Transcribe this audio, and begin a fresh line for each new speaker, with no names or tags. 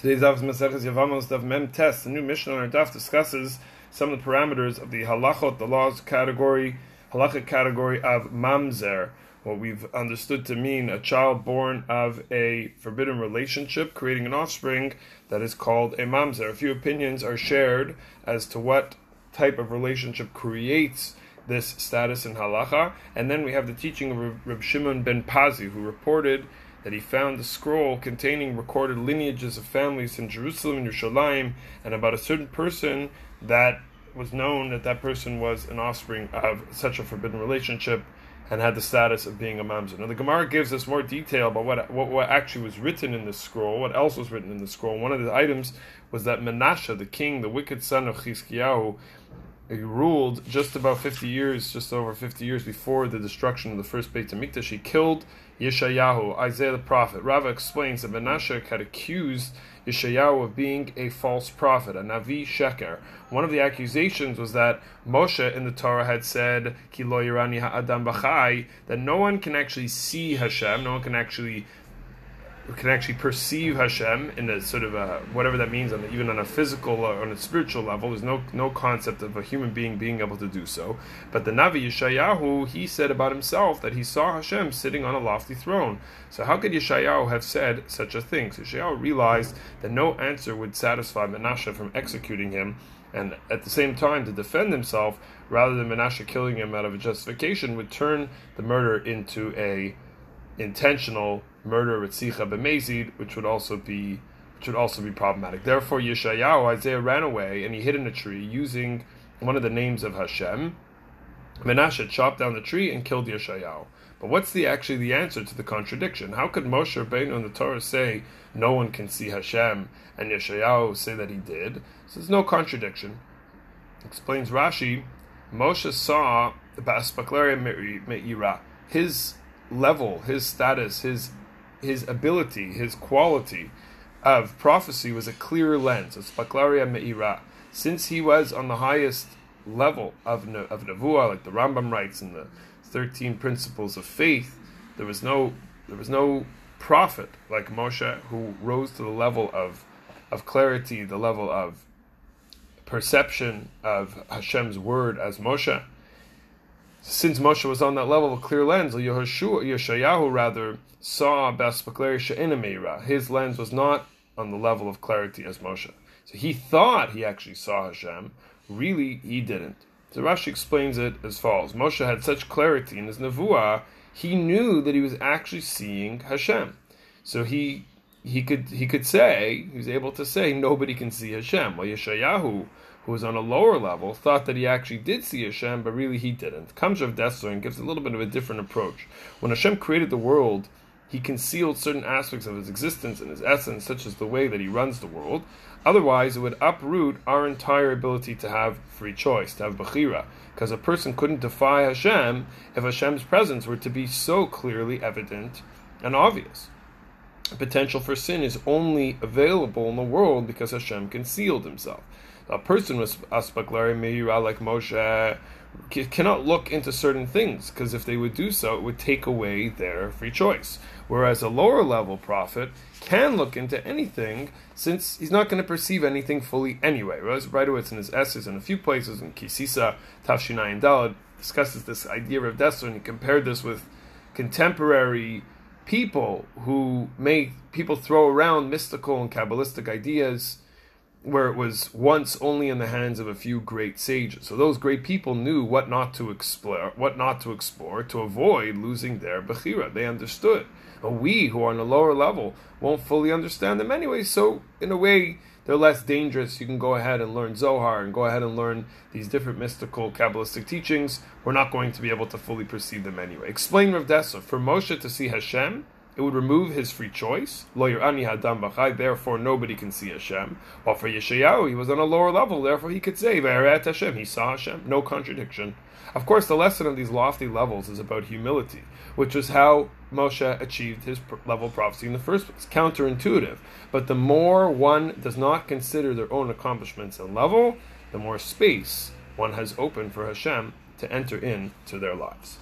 Today's Daf Maseches Yavamos Daf Mem Tes. The new Mishnah on our Daf discusses some of the parameters of the halachot, the laws category, halachic category of mamzer, what we've understood to mean a child born of a forbidden relationship, creating an offspring that is called a mamzer. A few opinions are shared as to what type of relationship creates this status in halacha, and then we have the teaching of Reb Shimon ben Azzai, who reported that he found a scroll containing recorded lineages of families in Jerusalem and Yerushalayim, and about a certain person that was known that that person was an offspring of such a forbidden relationship and had the status of being a mamzer. Now the Gemara gives us more detail about what, what, what actually was written in this scroll, what else was written in the scroll. One of the items was that Menashe, the king, the wicked son of Chizkiyahu, he ruled just about 50 years, just over 50 years before the destruction of the first Beit HaMikdash. He killed Yeshayahu, Isaiah the prophet. Rava explains that Menashe had accused Yeshayahu of being a false prophet, a Navi Sheker. One of the accusations was that Moshe in the Torah had said, Ki lo ha'adam that no one can actually see Hashem, no one can actually can actually perceive Hashem in a sort of a whatever that means, on the, even on a physical or on a spiritual level. There's no no concept of a human being being able to do so. But the Navi Yeshayahu, he said about himself that he saw Hashem sitting on a lofty throne. So how could Yeshayahu have said such a thing? So Yeshayahu realized that no answer would satisfy Menashe from executing him. And at the same time, to defend himself, rather than Menashe killing him out of a justification, would turn the murder into a intentional murder Ritzicha b'mezid, which would also be which would also be problematic. Therefore, Yeshayahu, Isaiah ran away and he hid in a tree using one of the names of Hashem. Menashe chopped down the tree and killed Yeshayahu. But what's the actually the answer to the contradiction? How could Moshe Rabbeinu in the Torah say no one can see Hashem and Yeshayahu say that he did? So there's no contradiction. Explains Rashi, Moshe saw the Baspaklaria Me'ira, his level, his status, his his ability, his quality of prophecy was a clear lens. It's Baklaria Me'ira. Since he was on the highest level of, of Nevuah, like the Rambam writes in the 13 principles of faith, there was no there was no prophet like Moshe who rose to the level of of clarity, the level of perception of Hashem's word as Moshe since Moshe was on that level of clear lens, Yehoshua, Yeshayahu rather saw Meira. His lens was not on the level of clarity as Moshe. So he thought he actually saw Hashem. Really, he didn't. So Rashi explains it as follows: Moshe had such clarity in his nevuah, he knew that he was actually seeing Hashem. So he he could he could say he was able to say nobody can see Hashem. Well, Yeshayahu who was on a lower level, thought that he actually did see Hashem, but really he didn't. Comes Rav Dessler and gives a little bit of a different approach. When Hashem created the world, he concealed certain aspects of his existence and his essence, such as the way that he runs the world. Otherwise, it would uproot our entire ability to have free choice, to have bechira, because a person couldn't defy Hashem if Hashem's presence were to be so clearly evident and obvious. Potential for sin is only available in the world because Hashem concealed himself a person with aspaklari meira like Moshe cannot look into certain things because if they would do so, it would take away their free choice. Whereas a lower level prophet can look into anything since he's not going to perceive anything fully anyway. Writer in his essays in a few places in Kisisa, Tafshinai and Dalad discusses this idea of Dessler and he compared this with contemporary people who make people throw around mystical and Kabbalistic ideas where it was once only in the hands of a few great sages. So those great people knew what not to explore, what not to explore to avoid losing their bechira. They understood. But we who are on a lower level won't fully understand them anyway. So in a way, they're less dangerous. You can go ahead and learn Zohar and go ahead and learn these different mystical Kabbalistic teachings. We're not going to be able to fully perceive them anyway. Explain Rav Dessler. For Moshe to see Hashem, it would remove his free choice. Ani therefore nobody can see Hashem. While for Yeshayahu, he was on a lower level, therefore he could say, Hashem, he saw Hashem. No contradiction. Of course, the lesson of these lofty levels is about humility, which is how Moshe achieved his level of prophecy in the first place. Counterintuitive. But the more one does not consider their own accomplishments and level, the more space one has open for Hashem to enter into their lives.